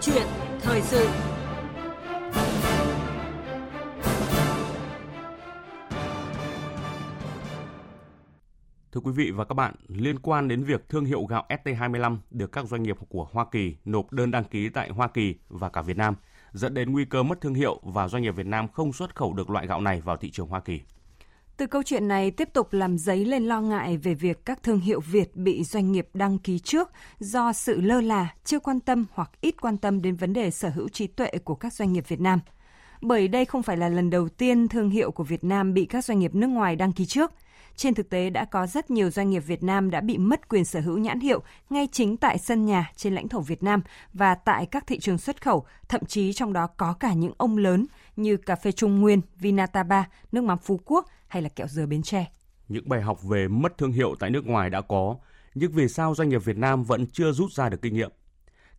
chuyện thời sự Thưa quý vị và các bạn, liên quan đến việc thương hiệu gạo ST25 được các doanh nghiệp của Hoa Kỳ nộp đơn đăng ký tại Hoa Kỳ và cả Việt Nam, dẫn đến nguy cơ mất thương hiệu và doanh nghiệp Việt Nam không xuất khẩu được loại gạo này vào thị trường Hoa Kỳ. Từ câu chuyện này tiếp tục làm dấy lên lo ngại về việc các thương hiệu Việt bị doanh nghiệp đăng ký trước do sự lơ là, chưa quan tâm hoặc ít quan tâm đến vấn đề sở hữu trí tuệ của các doanh nghiệp Việt Nam. Bởi đây không phải là lần đầu tiên thương hiệu của Việt Nam bị các doanh nghiệp nước ngoài đăng ký trước – trên thực tế đã có rất nhiều doanh nghiệp Việt Nam đã bị mất quyền sở hữu nhãn hiệu ngay chính tại sân nhà trên lãnh thổ Việt Nam và tại các thị trường xuất khẩu, thậm chí trong đó có cả những ông lớn như cà phê Trung Nguyên, Vinataba, nước mắm Phú Quốc hay là kẹo dừa Bến Tre. Những bài học về mất thương hiệu tại nước ngoài đã có, nhưng vì sao doanh nghiệp Việt Nam vẫn chưa rút ra được kinh nghiệm?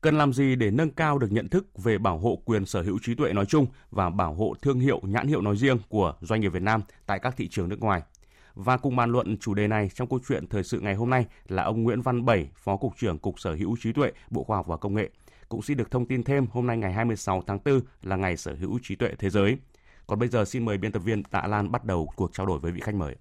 Cần làm gì để nâng cao được nhận thức về bảo hộ quyền sở hữu trí tuệ nói chung và bảo hộ thương hiệu nhãn hiệu nói riêng của doanh nghiệp Việt Nam tại các thị trường nước ngoài? Và cùng bàn luận chủ đề này trong câu chuyện thời sự ngày hôm nay là ông Nguyễn Văn Bảy, Phó Cục trưởng Cục Sở hữu trí tuệ, Bộ Khoa học và Công nghệ. Cũng xin được thông tin thêm hôm nay ngày 26 tháng 4 là ngày sở hữu trí tuệ thế giới. Còn bây giờ xin mời biên tập viên Tạ Lan bắt đầu cuộc trao đổi với vị khách mời.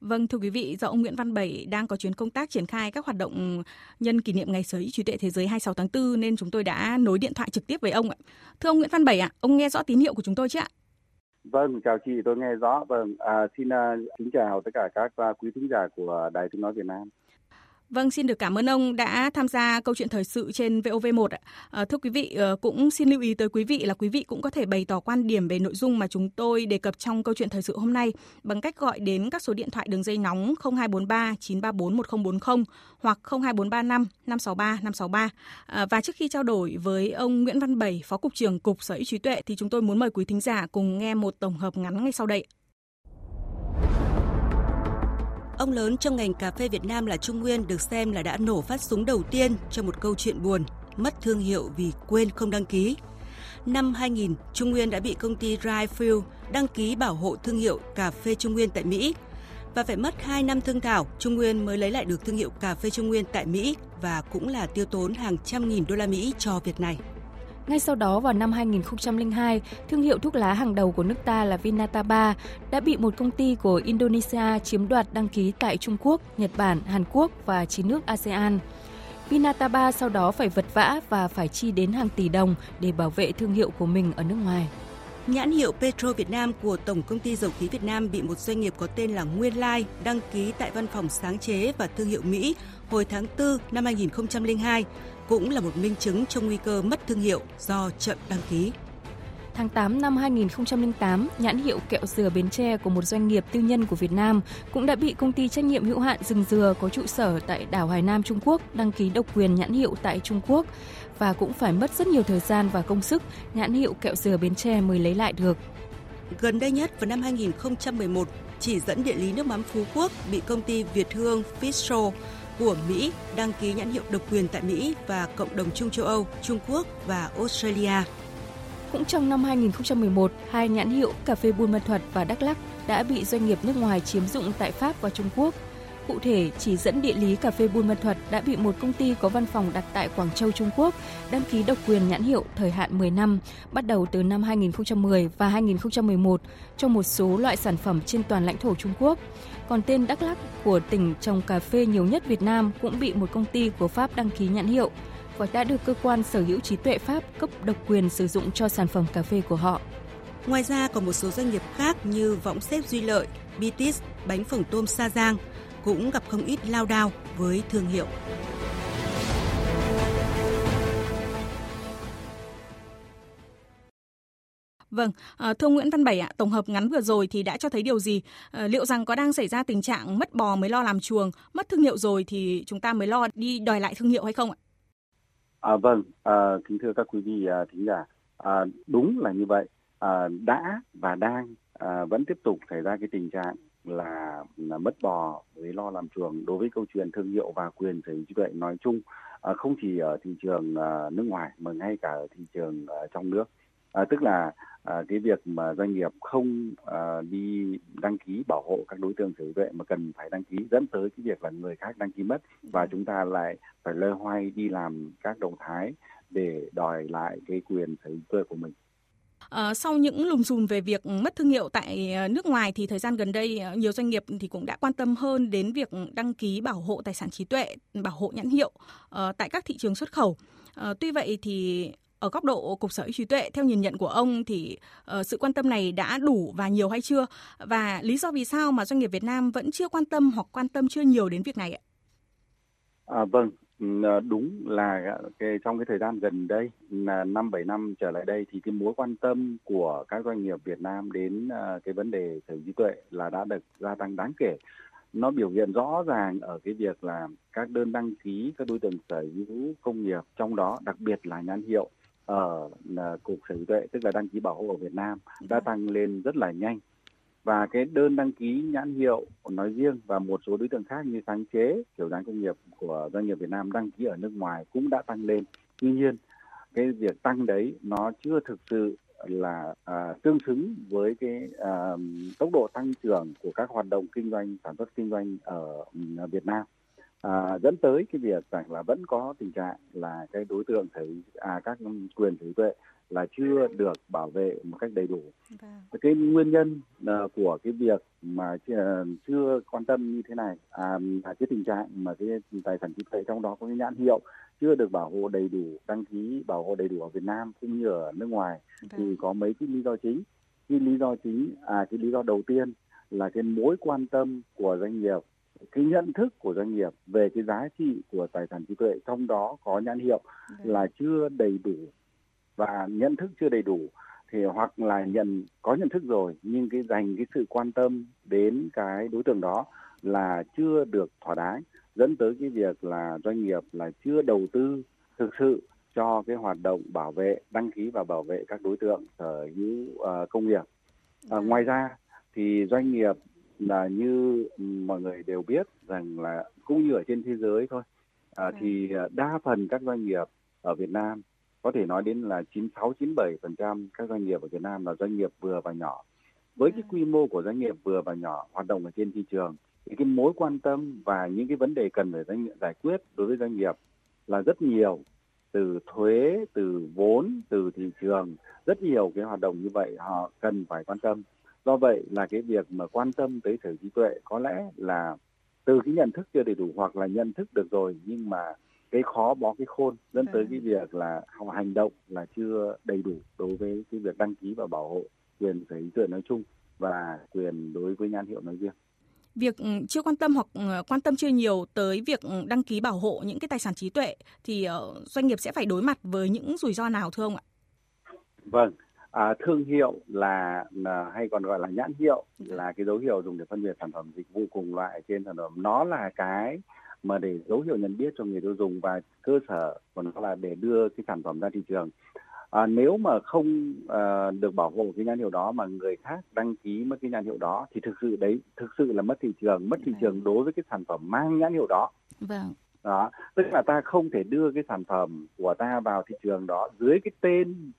Vâng, thưa quý vị, do ông Nguyễn Văn Bảy đang có chuyến công tác triển khai các hoạt động nhân kỷ niệm Ngày sở hữu trí tuệ thế giới 26 tháng 4 nên chúng tôi đã nối điện thoại trực tiếp với ông ạ. Thưa ông Nguyễn Văn Bảy ạ, ông nghe rõ tín hiệu của chúng tôi chứ ạ? Vâng, chào chị, tôi nghe rõ. Vâng, à, xin uh, kính chào tất cả các uh, quý thính giả của Đài Tiếng Nói Việt Nam. Vâng, xin được cảm ơn ông đã tham gia câu chuyện thời sự trên VOV1. À, ờ, thưa quý vị, ờ, cũng xin lưu ý tới quý vị là quý vị cũng có thể bày tỏ quan điểm về nội dung mà chúng tôi đề cập trong câu chuyện thời sự hôm nay bằng cách gọi đến các số điện thoại đường dây nóng 0243 934 1040 hoặc 02435 563 563. À, và trước khi trao đổi với ông Nguyễn Văn Bảy, Phó Cục trưởng Cục Sở hữu trí tuệ thì chúng tôi muốn mời quý thính giả cùng nghe một tổng hợp ngắn ngay sau đây. Ông lớn trong ngành cà phê Việt Nam là Trung Nguyên được xem là đã nổ phát súng đầu tiên cho một câu chuyện buồn, mất thương hiệu vì quên không đăng ký. Năm 2000, Trung Nguyên đã bị công ty Dryfield đăng ký bảo hộ thương hiệu cà phê Trung Nguyên tại Mỹ. Và phải mất 2 năm thương thảo, Trung Nguyên mới lấy lại được thương hiệu cà phê Trung Nguyên tại Mỹ và cũng là tiêu tốn hàng trăm nghìn đô la Mỹ cho việc này. Ngay sau đó vào năm 2002, thương hiệu thuốc lá hàng đầu của nước ta là Vinataba đã bị một công ty của Indonesia chiếm đoạt đăng ký tại Trung Quốc, Nhật Bản, Hàn Quốc và 9 nước ASEAN. Vinataba sau đó phải vật vã và phải chi đến hàng tỷ đồng để bảo vệ thương hiệu của mình ở nước ngoài. Nhãn hiệu Petro Việt Nam của Tổng công ty Dầu khí Việt Nam bị một doanh nghiệp có tên là Nguyên Lai đăng ký tại văn phòng sáng chế và thương hiệu Mỹ hồi tháng 4 năm 2002 cũng là một minh chứng cho nguy cơ mất thương hiệu do chậm đăng ký. Tháng 8 năm 2008, nhãn hiệu kẹo dừa Bến Tre của một doanh nghiệp tư nhân của Việt Nam cũng đã bị công ty trách nhiệm hữu hạn rừng dừa có trụ sở tại đảo Hải Nam Trung Quốc đăng ký độc quyền nhãn hiệu tại Trung Quốc và cũng phải mất rất nhiều thời gian và công sức nhãn hiệu kẹo dừa Bến Tre mới lấy lại được. Gần đây nhất vào năm 2011, chỉ dẫn địa lý nước mắm Phú Quốc bị công ty Việt Hương Fish của Mỹ đăng ký nhãn hiệu độc quyền tại Mỹ và cộng đồng chung châu Âu, Trung Quốc và Australia. Cũng trong năm 2011, hai nhãn hiệu cà phê Buôn Ma Thuật và Đắk Lắk đã bị doanh nghiệp nước ngoài chiếm dụng tại Pháp và Trung Quốc. Cụ thể, chỉ dẫn địa lý cà phê Buôn Ma Thuật đã bị một công ty có văn phòng đặt tại Quảng Châu, Trung Quốc đăng ký độc quyền nhãn hiệu thời hạn 10 năm, bắt đầu từ năm 2010 và 2011 cho một số loại sản phẩm trên toàn lãnh thổ Trung Quốc. Còn tên Đắk Lắk của tỉnh trồng cà phê nhiều nhất Việt Nam cũng bị một công ty của Pháp đăng ký nhãn hiệu và đã được cơ quan sở hữu trí tuệ Pháp cấp độc quyền sử dụng cho sản phẩm cà phê của họ. Ngoài ra còn một số doanh nghiệp khác như Võng Xếp Duy Lợi, Bitis, bánh phồng tôm Sa Giang cũng gặp không ít lao đao với thương hiệu. Vâng, à, thưa Nguyễn Văn Bảy ạ, tổng hợp ngắn vừa rồi thì đã cho thấy điều gì? À, liệu rằng có đang xảy ra tình trạng mất bò mới lo làm chuồng, mất thương hiệu rồi thì chúng ta mới lo đi đòi lại thương hiệu hay không ạ? À, vâng, à, kính thưa các quý vị à, thính giả, à, đúng là như vậy. À, đã và đang à, vẫn tiếp tục xảy ra cái tình trạng là, là mất bò với lo làm chuồng đối với câu chuyện thương hiệu và quyền sở hữu trí tuệ nói chung à, không chỉ ở thị trường à, nước ngoài mà ngay cả ở thị trường à, trong nước à, tức là à, cái việc mà doanh nghiệp không à, đi đăng ký bảo hộ các đối tượng sở hữu tuệ mà cần phải đăng ký dẫn tới cái việc là người khác đăng ký mất và chúng ta lại phải loay hoay đi làm các động thái để đòi lại cái quyền sở hữu tuệ của mình. À, sau những lùm xùm về việc mất thương hiệu tại ờ, nước ngoài thì thời gian gần đây ờ, nhiều doanh nghiệp thì cũng đã quan tâm hơn đến việc đăng ký bảo hộ tài sản trí tuệ, bảo hộ nhãn hiệu uh, tại các thị trường xuất khẩu. Uh, tuy vậy thì ở góc độ cục sở hữu trí tuệ theo nhìn nhận của ông thì uh, sự quan tâm này đã đủ và nhiều hay chưa? Và lý do vì sao mà doanh nghiệp Việt Nam vẫn chưa quan tâm hoặc quan tâm chưa nhiều đến việc này ạ? À, vâng, ừ, ờ, đúng là cái, trong cái thời gian gần đây là năm bảy năm trở lại đây thì cái mối quan tâm của các doanh nghiệp Việt Nam đến ờ, cái vấn đề sở hữu trí tuệ là đã được gia tăng đáng kể. Nó biểu hiện rõ ràng ở cái việc là các đơn đăng ký các đối tượng sở hữu công nghiệp trong đó đặc biệt là nhãn hiệu ở là cục sở hữu tuệ tức là đăng ký bảo hộ ở Việt Nam đã tăng lên rất là nhanh. Và cái đơn đăng ký nhãn hiệu nói riêng và một số đối tượng khác như sáng chế kiểu dáng công nghiệp của doanh nghiệp Việt Nam đăng ký ở nước ngoài cũng đã tăng lên. Tuy nhiên cái việc tăng đấy nó chưa thực sự là à, tương xứng với cái à, tốc độ tăng trưởng của các hoạt động kinh doanh sản xuất kinh doanh ở Việt Nam à, dẫn tới cái việc rằng là vẫn có tình trạng là cái đối tượng sở à, các quyền sở hữu tuệ là chưa được bảo vệ một cách đầy đủ. Vâng. Cái nguyên nhân uh, của cái việc mà chưa, chưa quan tâm như thế này à, là cái tình trạng mà cái tài sản trí tuệ trong đó có cái nhãn hiệu chưa được bảo hộ đầy đủ đăng ký bảo hộ đầy đủ ở Việt Nam cũng như ở nước ngoài vâng. thì có mấy cái lý do chính. Cái lý do chính à cái lý do đầu tiên là cái mối quan tâm của doanh nghiệp cái nhận thức của doanh nghiệp về cái giá trị của tài sản trí tuệ trong đó có nhãn hiệu Đấy. Vâng. là chưa đầy đủ và nhận thức chưa đầy đủ thì hoặc là nhận có nhận thức rồi nhưng cái dành cái sự quan tâm đến cái đối tượng đó là chưa được thỏa đáng dẫn tới cái việc là doanh nghiệp là chưa đầu tư thực sự cho cái hoạt động bảo vệ đăng ký và bảo vệ các đối tượng sở hữu uh, công nghiệp. À, ngoài ra thì doanh nghiệp là như mọi người đều biết rằng là cũng như ở trên thế giới thôi à, thì à, đa phần các doanh nghiệp ở Việt Nam có thể nói đến là 96 97% các doanh nghiệp ở Việt Nam là doanh nghiệp vừa và nhỏ. Với cái quy mô của doanh nghiệp vừa và nhỏ hoạt động ở trên thị trường thì cái mối quan tâm và những cái vấn đề cần phải doanh giải quyết đối với doanh nghiệp là rất nhiều. Từ thuế, từ vốn, từ thị trường, rất nhiều cái hoạt động như vậy họ cần phải quan tâm do vậy là cái việc mà quan tâm tới sở trí tuệ có lẽ là từ cái nhận thức chưa đầy đủ hoặc là nhận thức được rồi nhưng mà cái khó bó cái khôn dẫn tới cái việc là họ hành động là chưa đầy đủ đối với cái việc đăng ký và bảo hộ quyền sở hữu tuệ nói chung và quyền đối với nhãn hiệu nói riêng việc ừ, chưa quan tâm hoặc ừ, quan tâm chưa nhiều tới việc ừ, đăng ký bảo hộ những cái tài sản trí tuệ thì ờ, doanh nghiệp sẽ phải đối mặt với những rủi ro nào thưa ông ạ? Vâng, à, thương hiệu là, là hay còn gọi là nhãn hiệu là cái dấu hiệu dùng để phân biệt sản phẩm dịch vụ cùng loại trên sản phẩm. Nó là cái mà để dấu hiệu nhận biết cho người tiêu dùng và cơ sở của nó là để đưa cái sản phẩm ra thị trường. À, nếu mà không à, được bảo hộ cái nhãn hiệu đó mà người khác đăng ký mất cái nhãn hiệu đó thì thực sự đấy thực sự là mất thị trường mất thị vâng. trường đối với cái sản phẩm mang nhãn hiệu đó. Vâng. Đó tức là ta không thể đưa cái sản phẩm của ta vào thị trường đó dưới cái tên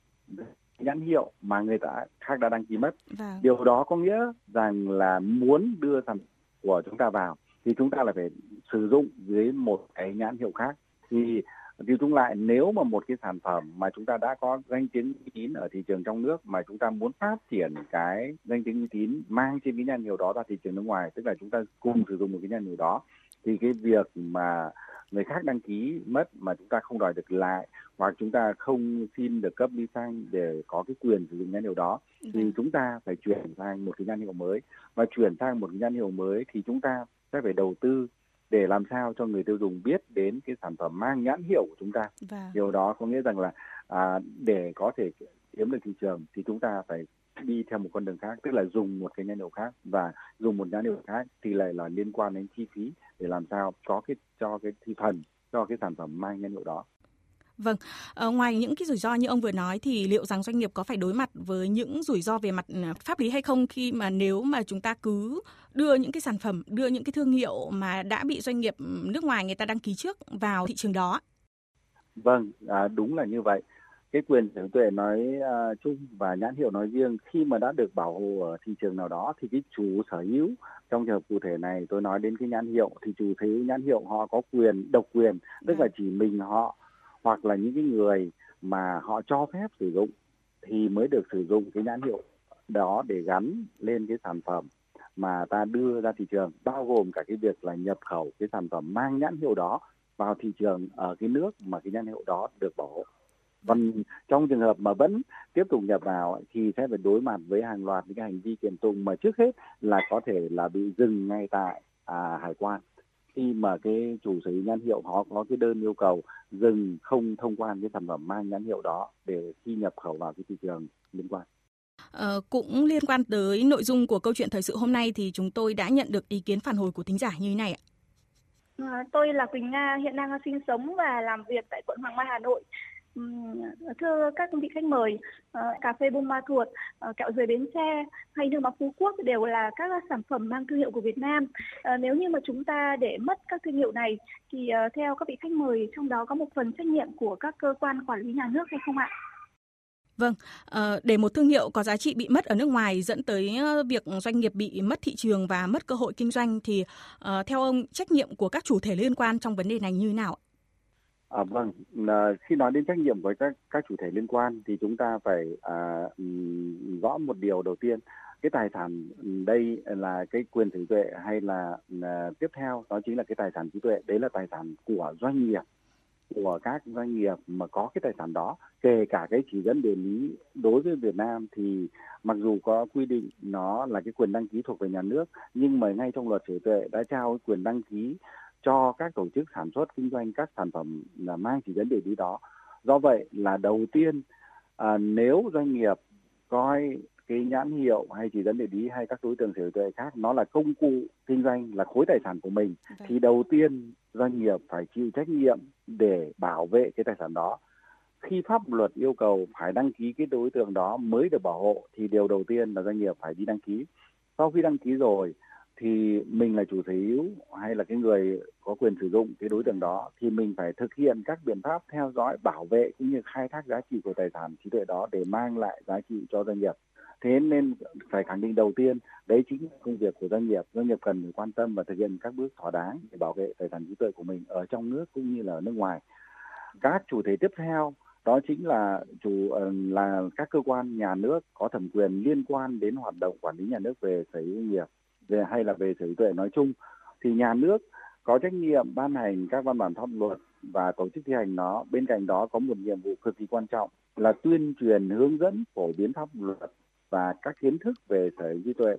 nhãn hiệu mà người ta khác đã đăng ký mất. Vâng. Điều đó có nghĩa rằng là muốn đưa sản của chúng ta vào thì chúng ta là phải sử dụng dưới một cái nhãn hiệu khác. Thì điều chung lại nếu mà một cái sản phẩm mà chúng ta đã có danh tiếng uy tín ở thị trường trong nước mà chúng ta muốn phát triển cái danh tiếng uy tín mang trên cái nhãn hiệu đó ra thị trường nước ngoài tức là chúng ta cùng sử dụng một cái nhãn hiệu đó thì cái việc mà người khác đăng ký mất mà chúng ta không đòi được lại hoặc chúng ta không xin được cấp đi xanh để có cái quyền sử dụng nhãn hiệu đó thì vâng. chúng ta phải chuyển sang một cái nhãn hiệu mới và chuyển sang một cái nhãn hiệu mới thì chúng ta sẽ phải đầu tư để làm sao cho người tiêu dùng biết đến cái sản phẩm mang nhãn hiệu của chúng ta vâng. điều đó có nghĩa rằng là à, để có thể chiếm được thị trường thì chúng ta phải đi theo một con đường khác tức là dùng một cái nhãn hiệu khác và dùng một nhãn hiệu khác thì lại là liên quan đến chi phí để làm sao có cái cho cái thị phần cho cái sản phẩm mang nhãn hiệu đó Vâng, à, ngoài những cái rủi ro như ông vừa nói thì liệu rằng doanh nghiệp có phải đối mặt với những rủi ro về mặt ừ, pháp lý hay không khi mà nếu mà chúng ta cứ đưa những cái sản phẩm, đưa những cái thương hiệu mà đã bị doanh nghiệp nước ngoài người ta đăng ký trước vào thị trường đó? Vâng, à, đúng là như vậy. Cái quyền sở hữu tuệ nói uh, chung và nhãn hiệu nói riêng khi mà đã được bảo hộ ở thị trường nào đó thì cái chủ sở hữu trong trường hợp cụ thể này tôi nói đến cái nhãn hiệu thì chủ sở hữu nhãn hiệu họ có quyền độc quyền tức là chỉ mình họ hoặc là những cái người mà họ cho phép sử dụng thì mới được sử dụng cái nhãn hiệu đó để gắn lên cái sản phẩm mà ta đưa ra thị trường bao gồm cả cái việc là nhập khẩu cái sản phẩm mang nhãn hiệu đó vào thị trường ở cái nước mà cái nhãn hiệu đó được bảo hộ còn trong trường hợp mà vẫn tiếp tục nhập vào thì sẽ phải đối mặt với hàng loạt những cái hành vi kiện tụng mà trước hết là có thể là bị dừng ngay tại à, hải quan khi mà cái chủ sở hữu nhãn hiệu họ có cái đơn yêu cầu dừng không thông quan cái sản phẩm mang nhãn hiệu đó để khi nhập khẩu vào cái thị trường liên quan. Ờ, cũng liên quan tới nội dung của câu chuyện thời sự hôm nay thì chúng tôi đã nhận được ý kiến phản hồi của thính giả như thế này ạ. À, tôi là Quỳnh Nga, hiện đang sinh sống và làm việc tại quận Hoàng Mai, Hà Nội. Thưa các vị khách mời, ờ, cà phê Buôn Ma Thuột, ờ, kẹo dừa Bến Tre hay nước mắm Phú Quốc đều là các sản phẩm mang thương hiệu của Việt Nam. Ờ, nếu như mà chúng ta để mất các thương hiệu này thì theo các vị khách mời trong đó có một phần trách nhiệm của các cơ quan quản lý nhà nước hay không ạ? Vâng, để một thương hiệu có giá trị bị mất ở nước ngoài dẫn tới việc doanh nghiệp bị mất thị trường và mất cơ hội kinh doanh thì theo ông trách nhiệm của các chủ thể liên quan trong vấn đề này như thế nào? À, vâng, à, khi nói đến trách nhiệm của các các chủ thể liên quan thì chúng ta phải à, rõ một điều đầu tiên, cái tài sản ừ, đây là cái quyền sở tuệ hay là à, tiếp theo đó chính là cái tài sản trí tuệ, đấy là tài sản của doanh nghiệp của các doanh nghiệp mà có cái tài sản đó. Kể cả cái chỉ dẫn địa lý đối với Việt Nam thì mặc dù có quy định nó là cái quyền đăng ký thuộc về nhà nước nhưng mà ngay trong luật sở tuệ đã trao quyền đăng ký cho các tổ chức sản xuất kinh doanh các sản phẩm là mang chỉ dẫn địa lý đó do vậy là đầu tiên à, nếu doanh nghiệp coi cái nhãn hiệu hay chỉ dẫn địa lý hay các đối tượng sở hữu tuệ khác nó là công cụ kinh doanh là khối tài sản của mình Đấy. Vâng. thì đầu tiên doanh nghiệp phải chịu trách nhiệm để bảo vệ cái tài sản đó khi pháp luật yêu cầu phải đăng ký cái đối tượng đó mới được bảo hộ thì điều đầu tiên là doanh nghiệp phải đi đăng ký sau khi đăng ký rồi thì mình là chủ sở hữu hay là cái người có quyền sử dụng cái đối tượng đó, thì mình phải thực hiện các biện pháp theo dõi, bảo vệ cũng như khai thác giá trị của tài sản trí tuệ đó để mang lại giá trị cho doanh nghiệp. Thế nên phải khẳng định đầu tiên, đấy chính là công việc của doanh nghiệp. Doanh nghiệp cần phải quan tâm và thực hiện các bước thỏa đáng để bảo vệ tài sản trí tuệ của mình ở trong nước cũng như là ở nước ngoài. Các chủ thể tiếp theo, đó chính là chủ ờ, là các cơ quan nhà nước có thẩm quyền liên quan đến hoạt động quản lý nhà nước về sở hữu nghiệp về hay là về sở hữu tuệ nói chung thì nhà nước có trách nhiệm ban hành các văn bản pháp luật và tổ chức thi hành nó. Bên cạnh đó có một nhiệm vụ cực kỳ quan trọng là tuyên truyền hướng dẫn phổ biến pháp luật và các kiến thức về sở hữu trí tuệ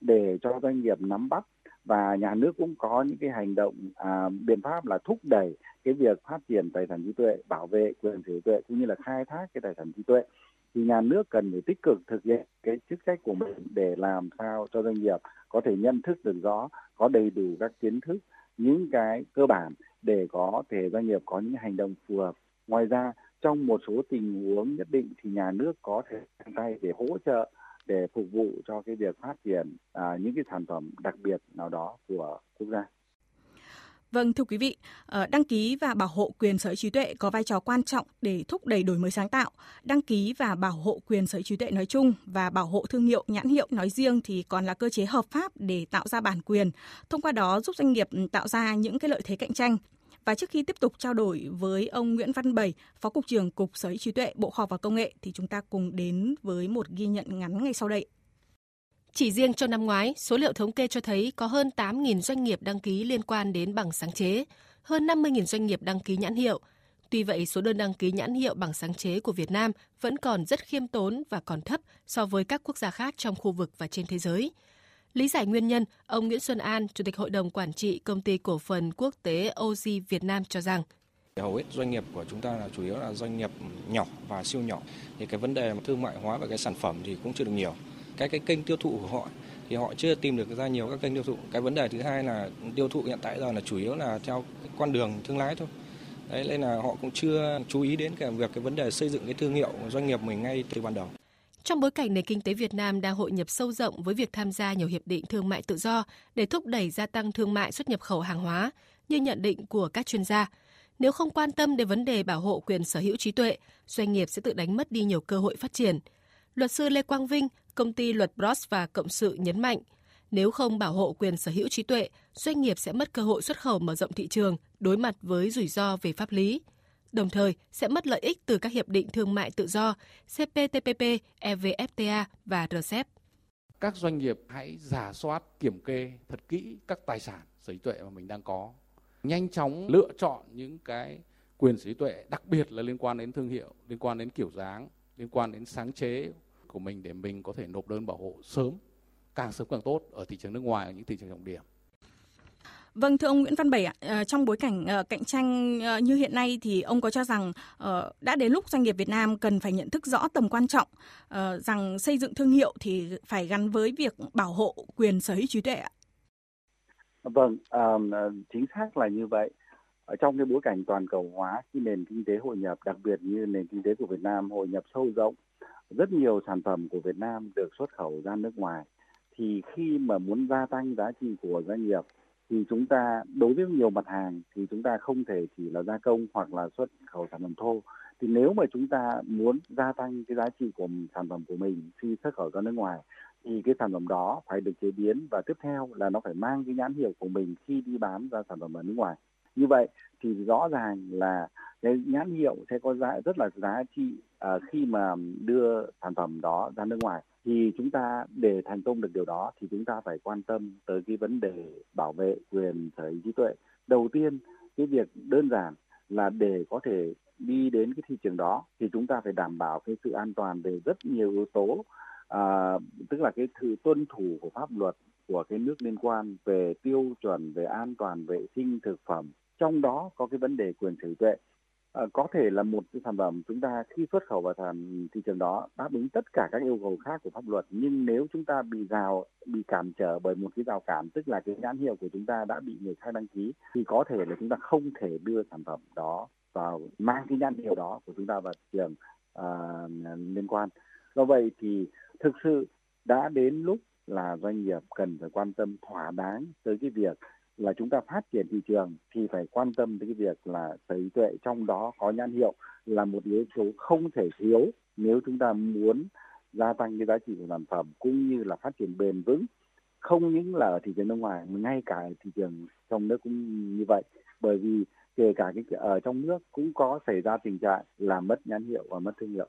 để cho doanh nghiệp nắm bắt. Và nhà nước cũng có những cái hành động à, biện pháp là thúc đẩy cái việc phát triển tài sản trí tuệ bảo vệ quyền sở hữu tuệ cũng như là khai thác cái tài sản trí tuệ thì nhà nước cần phải tích cực thực hiện cái chức trách của mình để làm sao cho doanh nghiệp có thể nhận thức được rõ có đầy đủ các kiến thức những cái cơ bản để có thể doanh nghiệp có những hành động phù hợp ngoài ra trong một số tình huống nhất định thì nhà nước có thể tay để hỗ trợ để phục vụ cho cái việc phát triển à, những cái sản phẩm đặc biệt nào đó của quốc gia. Vâng, thưa quý vị, ờ, đăng ký và bảo hộ quyền sở hữu trí tuệ có vai trò quan trọng để thúc đẩy đổi mới sáng tạo. Đăng ký và bảo hộ quyền sở hữu trí tuệ nói chung và bảo hộ thương hiệu, nhãn hiệu nói riêng thì còn là cơ chế hợp pháp để tạo ra bản quyền, thông qua đó giúp doanh nghiệp ừ, tạo ra những cái lợi thế cạnh tranh. Và trước khi tiếp tục trao đổi với ông Nguyễn Văn Bảy, Phó Cục trưởng Cục Sở hữu trí tuệ, Bộ Khoa học và Công nghệ thì chúng ta cùng đến với một ghi nhận ngắn ngay sau đây. Chỉ riêng cho năm ngoái, số liệu thống kê cho thấy có hơn 8.000 doanh nghiệp đăng ký liên quan đến bằng sáng chế, hơn 50.000 doanh nghiệp đăng ký nhãn hiệu. Tuy vậy, số đơn đăng ký nhãn hiệu bằng sáng chế của Việt Nam vẫn còn rất khiêm tốn và còn thấp so với các quốc gia khác trong khu vực và trên thế giới. Lý giải nguyên nhân, ông Nguyễn Xuân An, Chủ tịch Hội đồng Quản trị Công ty Cổ phần Quốc tế OG Việt Nam cho rằng hầu hết doanh nghiệp của chúng ta là chủ yếu là doanh nghiệp nhỏ và siêu nhỏ thì cái vấn đề thương mại hóa và cái sản phẩm thì cũng chưa được nhiều cái cái kênh tiêu thụ của họ thì họ chưa tìm được ra nhiều các kênh tiêu thụ. Cái vấn đề thứ hai là tiêu thụ hiện tại giờ là chủ yếu là theo con đường thương lái thôi. Đấy nên là họ cũng chưa chú ý đến cái việc cái vấn đề xây dựng cái thương hiệu doanh nghiệp mình ngay từ ban đầu. Trong bối cảnh nền kinh tế Việt Nam đang hội nhập sâu rộng với việc tham gia nhiều hiệp định thương mại tự do để thúc đẩy gia tăng thương mại xuất nhập khẩu hàng hóa, như nhận định của các chuyên gia, Nếu không quan tâm đến vấn đề bảo hộ quyền sở hữu trí tuệ, doanh nghiệp sẽ tự đánh mất đi nhiều cơ hội phát triển. Luật sư Lê Quang Vinh, công ty luật Bros và Cộng sự nhấn mạnh, nếu không bảo hộ quyền sở hữu trí tuệ, doanh nghiệp sẽ mất cơ hội xuất khẩu mở rộng thị trường, đối mặt với rủi ro về pháp lý. Đồng thời sẽ mất lợi ích từ các hiệp định thương mại tự do CPTPP, EVFTA và RCEP. Các doanh nghiệp hãy giả soát, kiểm kê thật kỹ các tài sản sở hữu tuệ mà mình đang có. Nhanh chóng lựa chọn những cái quyền sở hữu tuệ đặc biệt là liên quan đến thương hiệu, liên quan đến kiểu dáng, liên quan đến sáng chế của mình để mình có thể nộp đơn bảo hộ sớm càng sớm càng tốt ở thị trường nước ngoài ở những thị trường trọng điểm. Vâng, thưa ông Nguyễn Văn Bảy ạ, ờ, trong bối cảnh ờ, cạnh tranh ờ, như hiện nay thì ông có cho rằng đã đến lúc doanh nghiệp Việt Nam cần phải nhận thức rõ tầm quan trọng rằng xây dựng thương hiệu thì phải gắn với việc bảo hộ quyền sở hữu trí tuệ ạ? Vâng, chính xác là như vậy. Ở trong cái bối cảnh toàn cầu hóa khi nền kinh tế hội nhập, đặc biệt như nền kinh tế của Việt Nam hội nhập sâu rộng, rất nhiều sản phẩm của Việt Nam được xuất khẩu ra nước ngoài. Thì khi mà muốn gia tăng giá trị của doanh nghiệp, thì chúng ta, đối với nhiều mặt hàng, thì chúng ta không thể chỉ là gia công hoặc là xuất khẩu sản phẩm thô. Thì nếu mà chúng ta muốn gia tăng cái giá trị của sản phẩm của mình khi xuất khẩu ra nước ngoài, thì cái sản phẩm đó phải được chế biến và tiếp theo là nó phải mang cái nhãn hiệu của mình khi đi bán ra sản phẩm ở nước ngoài. Như vậy thì rõ ràng là cái nhãn hiệu sẽ có giá, rất là giá trị à, khi mà đưa sản phẩm đó ra nước ngoài thì chúng ta để thành công được điều đó thì chúng ta phải quan tâm tới cái vấn đề bảo vệ quyền sở hữu trí tuệ. Đầu tiên cái việc đơn giản là để có thể đi đến cái thị trường đó thì chúng ta phải đảm bảo cái sự an toàn về rất nhiều yếu tố à, tức là cái sự tuân thủ của pháp luật của cái nước liên quan về tiêu chuẩn về an toàn vệ sinh thực phẩm. Trong đó có cái vấn đề quyền sở hữu tuệ à, có thể là một cái sản phẩm chúng ta khi xuất khẩu vào sản thị trường đó đáp ứng tất cả các yêu cầu khác của pháp luật. Nhưng nếu chúng ta bị rào bị cản trở bởi một cái rào cản tức là cái nhãn hiệu của chúng ta đã bị người khác đăng ký thì có thể là chúng ta không thể đưa sản phẩm đó vào mang cái nhãn hiệu đó của chúng ta vào thị trường à, liên quan. Do vậy thì thực sự đã đến lúc là doanh nghiệp cần phải quan tâm thỏa đáng tới cái việc là chúng ta phát triển thị trường thì phải quan tâm đến cái việc là sở hữu tuệ trong đó có nhãn hiệu là một yếu tố không thể thiếu nếu chúng ta muốn gia tăng cái giá trị của sản phẩm cũng như là phát triển bền vững. Không những là ở thị trường nước ngoài mà ngay cả thị trường trong nước cũng như vậy. Bởi vì kể cả cái ở trong nước cũng có xảy ra tình trạng là mất nhãn hiệu và mất thương hiệu.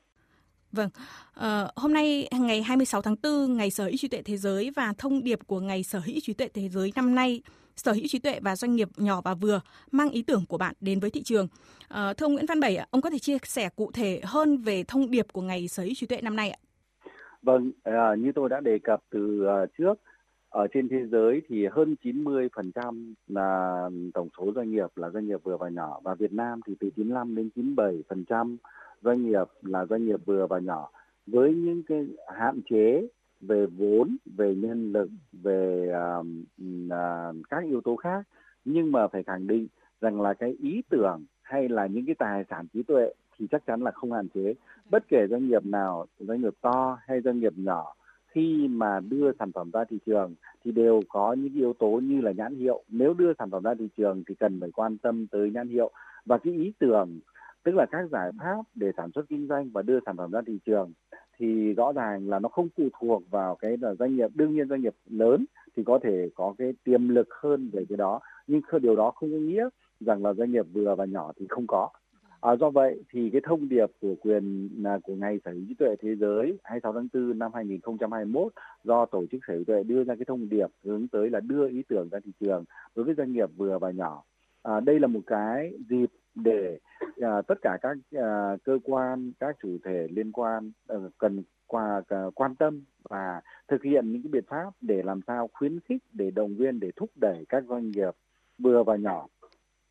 Vâng, à, hôm nay ngày 26 tháng 4, ngày sở hữu trí tuệ thế giới và thông điệp của ngày sở hữu trí tuệ thế giới năm nay, sở hữu trí tuệ và doanh nghiệp nhỏ và vừa mang ý tưởng của bạn đến với thị trường. À, thưa ông Nguyễn Văn Bảy, ông có thể chia sẻ cụ thể hơn về thông điệp của ngày sở hữu trí tuệ năm nay ạ? Vâng, à, như tôi đã đề cập từ à, trước, ở trên thế giới thì hơn 90% là tổng số doanh nghiệp là doanh nghiệp vừa và nhỏ và Việt Nam thì từ 95 đến 97% doanh nghiệp là doanh nghiệp vừa và nhỏ với những cái hạn chế về vốn, về nhân lực, về uh, uh, các yếu tố khác nhưng mà phải khẳng định rằng là cái ý tưởng hay là những cái tài sản trí tuệ thì chắc chắn là không hạn chế. Bất kể doanh nghiệp nào, doanh nghiệp to hay doanh nghiệp nhỏ khi mà đưa sản phẩm ra thị trường thì đều có những yếu tố như là nhãn hiệu. Nếu đưa sản phẩm ra thị trường thì cần phải quan tâm tới nhãn hiệu và cái ý tưởng tức là các giải pháp để sản xuất kinh doanh và đưa sản phẩm ra thị trường thì rõ ràng là nó không phụ thuộc vào cái là doanh nghiệp đương nhiên doanh nghiệp lớn thì có thể có cái tiềm lực hơn về cái đó nhưng điều đó không có nghĩa rằng là doanh nghiệp vừa và nhỏ thì không có À, do vậy thì cái thông điệp của quyền là của ngày sở hữu trí tuệ thế giới 26 tháng 4 năm 2021 do tổ chức sở hữu tuệ đưa ra cái thông điệp hướng tới là đưa ý tưởng ra thị trường đối với doanh nghiệp vừa và nhỏ. À, đây là một cái dịp để à, tất cả các à, cơ quan các chủ thể liên quan à, cần qua à, quan tâm và thực hiện những cái biện pháp để làm sao khuyến khích để động viên để thúc đẩy các doanh nghiệp vừa và nhỏ.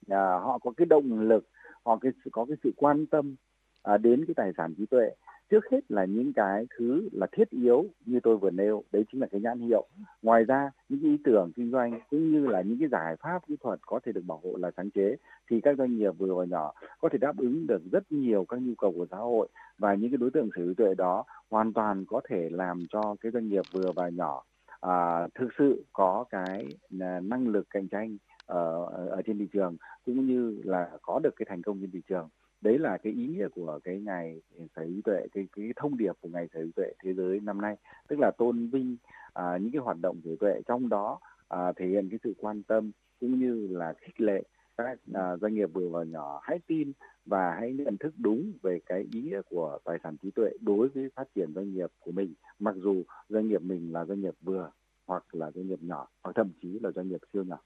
À, họ có cái động lực họ cái có cái sự quan tâm à, đến cái tài sản trí tuệ trước hết là những cái thứ là thiết yếu như tôi vừa nêu đấy chính là cái nhãn hiệu. Ngoài ra những cái ý tưởng kinh doanh cũng như là những cái giải pháp kỹ thuật có thể được bảo hộ là sáng chế thì các doanh nghiệp vừa và nhỏ có thể đáp ứng được rất nhiều các nhu cầu của xã hội và những cái đối tượng sở hữu tuệ đó hoàn toàn có thể làm cho cái doanh nghiệp vừa và nhỏ à, thực sự có cái à, năng lực cạnh tranh ở, ở trên thị trường cũng như là có được cái thành công trên thị trường đấy là cái ý nghĩa của cái ngày sở hữu tuệ cái cái thông điệp của ngày sở hữu tuệ thế giới năm nay. Tức là tôn vinh à, những cái hoạt động sở hữu tuệ trong đó à, thể hiện cái sự quan tâm cũng như là khích lệ các à, doanh nghiệp vừa và nhỏ hãy tin và hãy nhận thức đúng về cái ý nghĩa của tài sản trí tuệ đối với phát triển doanh nghiệp của mình. Mặc dù doanh nghiệp mình là doanh nghiệp vừa hoặc là doanh nghiệp nhỏ hoặc thậm chí là doanh nghiệp siêu nhỏ.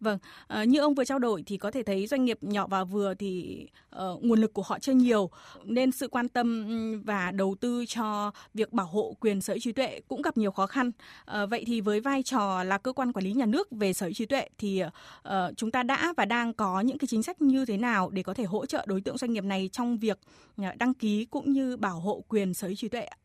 Vâng, à, như ông vừa trao đổi thì có thể thấy doanh nghiệp nhỏ và vừa thì uh, nguồn lực của họ chưa nhiều nên sự quan tâm và đầu tư cho việc bảo hộ quyền sở hữu trí tuệ cũng gặp nhiều khó khăn. Uh, vậy thì với vai trò là cơ quan quản lý nhà nước về sở hữu trí tuệ thì uh, chúng ta đã và đang có những cái chính sách như thế nào để có thể hỗ trợ đối tượng doanh nghiệp này trong việc đăng ký cũng như bảo hộ quyền sở hữu trí tuệ ạ?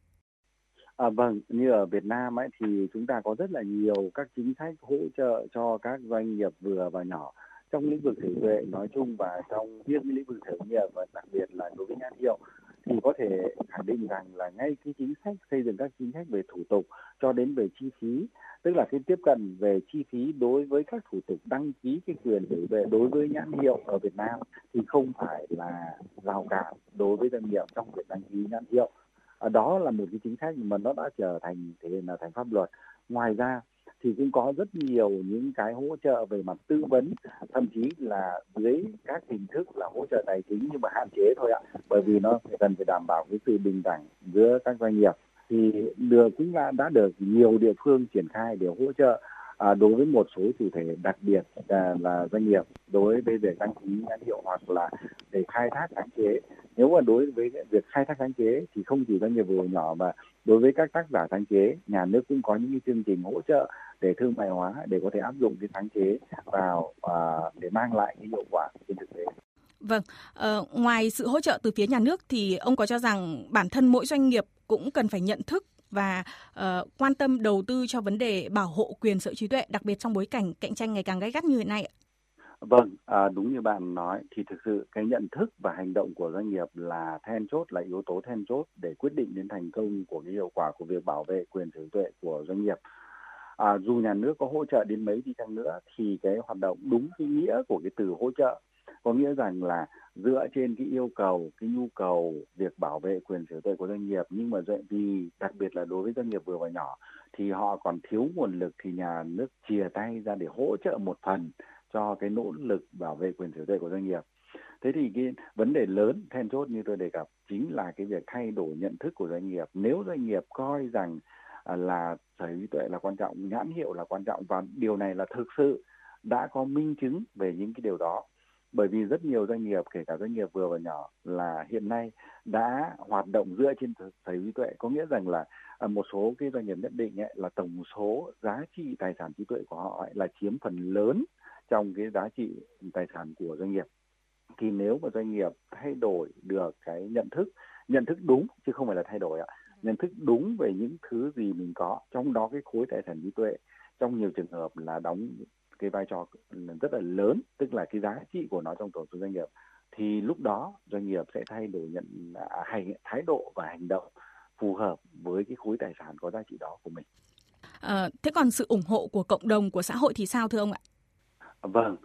À, vâng, như ở Việt Nam ấy thì chúng ta có rất là nhiều các chính sách hỗ trợ cho các doanh nghiệp vừa và nhỏ trong lĩnh vực thể tuệ nói chung và trong riêng lĩnh vực khởi nghiệp và đặc biệt là đối với nhãn hiệu. Thì có thể khẳng định rằng là ngay cái chính sách xây dựng các chính sách về thủ tục cho đến về chi phí tức là cái tiếp cận về chi phí đối với các thủ tục đăng ký cái quyền sở hữu đối với nhãn hiệu ở Việt Nam thì không phải là rào cản đối với doanh nghiệp trong việc đăng ký nhãn hiệu. Ờ, đó là một cái chính sách mà nó đã trở thành thế là thành pháp luật. Ngoài ra thì cũng có rất nhiều những cái hỗ trợ về mặt tư vấn thậm chí là dưới các hình thức là hỗ trợ tài chính nhưng mà hạn chế thôi ạ bởi vì nó cần phải đảm bảo cái sự bình đẳng giữa các doanh nghiệp. Thì được cũng đã, đã được nhiều địa phương triển khai để hỗ trợ à, đối với một số chủ thể đặc biệt là, là doanh nghiệp đối với việc đăng ký nhãn hiệu hoặc là để khai thác sáng chế nếu mà đối với việc khai thác sáng chế thì không chỉ doanh nghiệp vừa nhỏ mà đối với các tác giả sáng chế nhà nước cũng có những cái chương trình hỗ trợ để thương mại hóa để có thể áp dụng cái sáng chế vào à, để mang lại cái hiệu quả trên thực tế Vâng, ờ, ngoài sự hỗ trợ từ phía nhà nước thì ông có cho rằng bản thân mỗi doanh nghiệp cũng cần phải nhận thức và uh, quan tâm đầu tư cho vấn đề bảo hộ quyền sở trí tuệ, đặc biệt trong bối cảnh cạnh tranh ngày càng gay gắt như hiện nay ạ? Vâng, à, đúng như bạn nói thì thực sự cái nhận thức và hành động của doanh nghiệp là then chốt là yếu tố then chốt để quyết định đến thành công của cái hiệu quả của việc bảo vệ quyền sở hữu tuệ của doanh nghiệp. À, dù nhà nước có hỗ trợ đến mấy đi chăng nữa thì cái hoạt động đúng cái nghĩa của cái từ hỗ trợ có nghĩa rằng là dựa trên cái yêu cầu cái nhu cầu việc bảo vệ quyền sở hữu tuệ của doanh nghiệp nhưng mà vì đặc biệt là đối với doanh nghiệp vừa và nhỏ thì họ còn thiếu nguồn lực thì nhà nước chia tay ra để hỗ trợ một phần cho cái nỗ lực bảo vệ quyền sở hữu tuệ của doanh nghiệp. Thế thì cái vấn đề lớn then chốt như tôi đề cập chính là cái việc thay đổi nhận thức của doanh nghiệp. Nếu doanh nghiệp coi rằng à, là sở hữu tuệ là quan trọng nhãn hiệu là quan trọng và điều này là thực sự đã có minh chứng về những cái điều đó. Bởi vì rất nhiều doanh nghiệp kể cả doanh nghiệp vừa và nhỏ là hiện nay đã hoạt động dựa trên sở hữu trí tuệ. Có nghĩa rằng là à, một số cái doanh nghiệp nhất định ấy, là tổng số giá trị tài sản trí tuệ của họ ấy, là chiếm phần lớn trong cái giá trị tài sản của doanh nghiệp thì nếu mà doanh nghiệp thay đổi được cái nhận thức nhận thức đúng chứ không phải là thay đổi ạ nhận thức đúng về những thứ gì mình có trong đó cái khối tài sản trí tuệ trong nhiều trường hợp là đóng cái vai trò rất là lớn tức là cái giá trị của nó trong tổ chức doanh nghiệp thì lúc đó doanh nghiệp sẽ thay đổi nhận à, hành thái độ và hành động phù hợp với cái khối tài sản có giá trị đó của mình. À, thế còn sự ủng hộ của cộng đồng của xã hội thì sao thưa ông ạ? Vâng,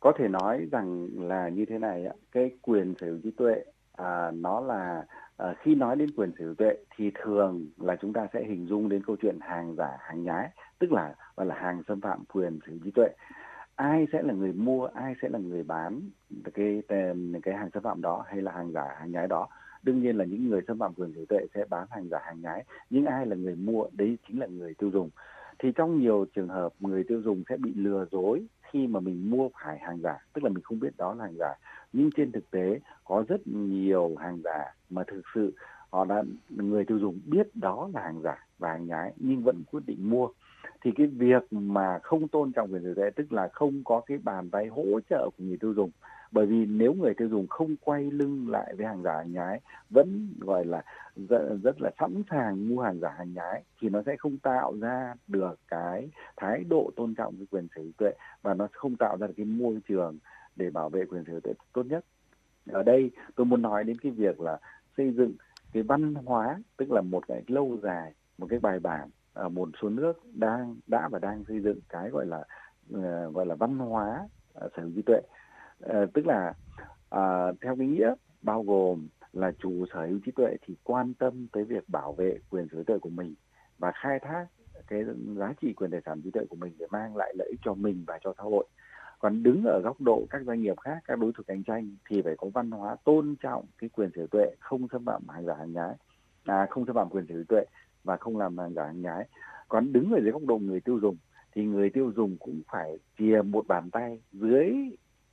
có thể nói rằng là như thế này cái quyền sở hữu trí tuệ à, nó là à, khi nói đến quyền sở hữu tuệ thì thường là chúng ta sẽ hình dung đến câu chuyện hàng giả hàng nhái tức là gọi là hàng xâm phạm quyền sở hữu trí tuệ. Ai sẽ là người mua ai sẽ là người bán cái cái hàng xâm phạm đó hay là hàng giả hàng nhái đó? Đương nhiên là những người xâm phạm quyền sở hữu tuệ sẽ bán hàng giả hàng nhái. Nhưng ai là người mua đấy chính là người tiêu dùng thì trong nhiều trường hợp người tiêu dùng sẽ bị lừa dối khi mà mình mua phải hàng giả, tức là mình không biết đó là hàng giả. Nhưng trên thực tế, có rất nhiều hàng giả mà thực sự họ đã, người tiêu dùng biết đó là hàng giả và hàng nhái nhưng vẫn quyết định mua. Thì cái việc mà không tôn trọng quyền sở hữu tức là không có cái bàn tay hỗ trợ của người tiêu dùng bởi vì nếu người tiêu dùng không quay lưng lại với hàng giả hàng nhái vẫn gọi là rất, rất là sẵn sàng mua hàng giả hàng nhái thì nó sẽ không tạo ra được cái thái độ tôn trọng cái quyền sở hữu tuệ và nó không tạo ra được cái môi trường để bảo vệ quyền sở hữu tuệ tốt nhất. Ở đây tôi muốn nói đến cái việc là xây dựng cái văn hóa tức là một cái lâu dài một cái bài bản ở một số nước đang đã và đang xây dựng cái gọi là uh, gọi là văn hóa uh, sở hữu trí tuệ. Ờ, tức là uh, theo cái nghĩa bao gồm là chủ sở hữu trí tuệ thì quan tâm tới việc bảo vệ quyền sở hữu trí tuệ của mình và khai thác cái giá trị quyền tài sản trí tuệ của mình để mang lại lợi ích cho mình và cho xã hội. Còn đứng ở góc độ các doanh nghiệp khác các đối thủ cạnh tranh thì phải có văn hóa tôn trọng cái quyền sở hữu tuệ không xâm phạm hàng giả hàng nhái à, không xâm phạm quyền sở hữu tuệ và không làm hàng giả hàng nhái. Còn đứng ở dưới góc độ người tiêu dùng thì người tiêu dùng cũng phải chìa một bàn tay dưới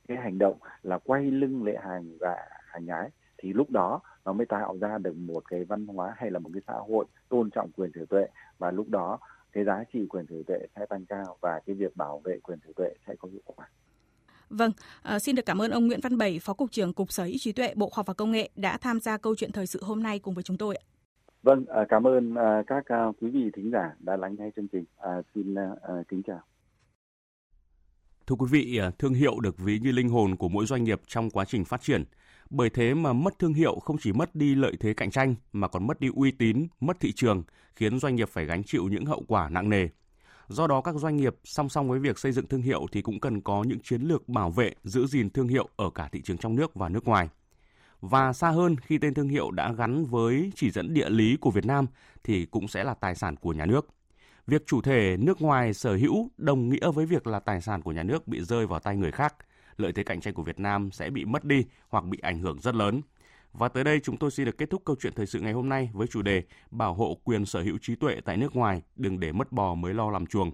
cái hành động là quay lưng lệ hàng giả hàng nhái thì lúc đó nó mới tạo ra được một cái văn hóa hay là một cái xã hội tôn trọng quyền sở tuệ và lúc đó cái giá trị quyền sở tuệ sẽ tăng cao và cái việc bảo vệ quyền sở tuệ sẽ có hiệu quả. Vâng, à, xin được cảm ơn ông Nguyễn Văn Bảy, Phó Cục trưởng Cục Sở hữu trí tuệ Bộ Khoa học và Công nghệ đã tham gia câu chuyện thời sự hôm nay cùng với chúng tôi. Vâng, à, cảm ơn à, các quý vị thính giả đã lắng nghe chương trình. À, xin kính chào. Thưa quý vị, à, thương hiệu được ví như linh hồn của mỗi doanh nghiệp trong quá trình phát triển. Bởi thế mà mất thương hiệu không chỉ mất đi lợi thế cạnh tranh mà còn mất đi uy tín, mất thị trường, khiến doanh nghiệp phải gánh chịu những hậu quả nặng nề. Do đó các doanh nghiệp song song với việc xây dựng thương hiệu thì cũng cần có những chiến lược bảo vệ, giữ gìn thương hiệu ở cả thị trường trong nước và nước ngoài. Và xa hơn khi tên thương hiệu đã gắn với chỉ dẫn địa lý của Việt Nam thì cũng sẽ là tài sản của nhà nước. Việc chủ thể nước ngoài sở hữu đồng nghĩa với việc là tài sản của nhà nước bị rơi vào tay người khác – lợi thế cạnh tranh của Việt Nam sẽ bị mất đi hoặc bị ảnh hưởng rất lớn. Và tới đây chúng tôi xin được kết thúc câu chuyện thời sự ngày hôm nay với chủ đề Bảo hộ quyền sở hữu trí tuệ tại nước ngoài, đừng để mất bò mới lo làm chuồng.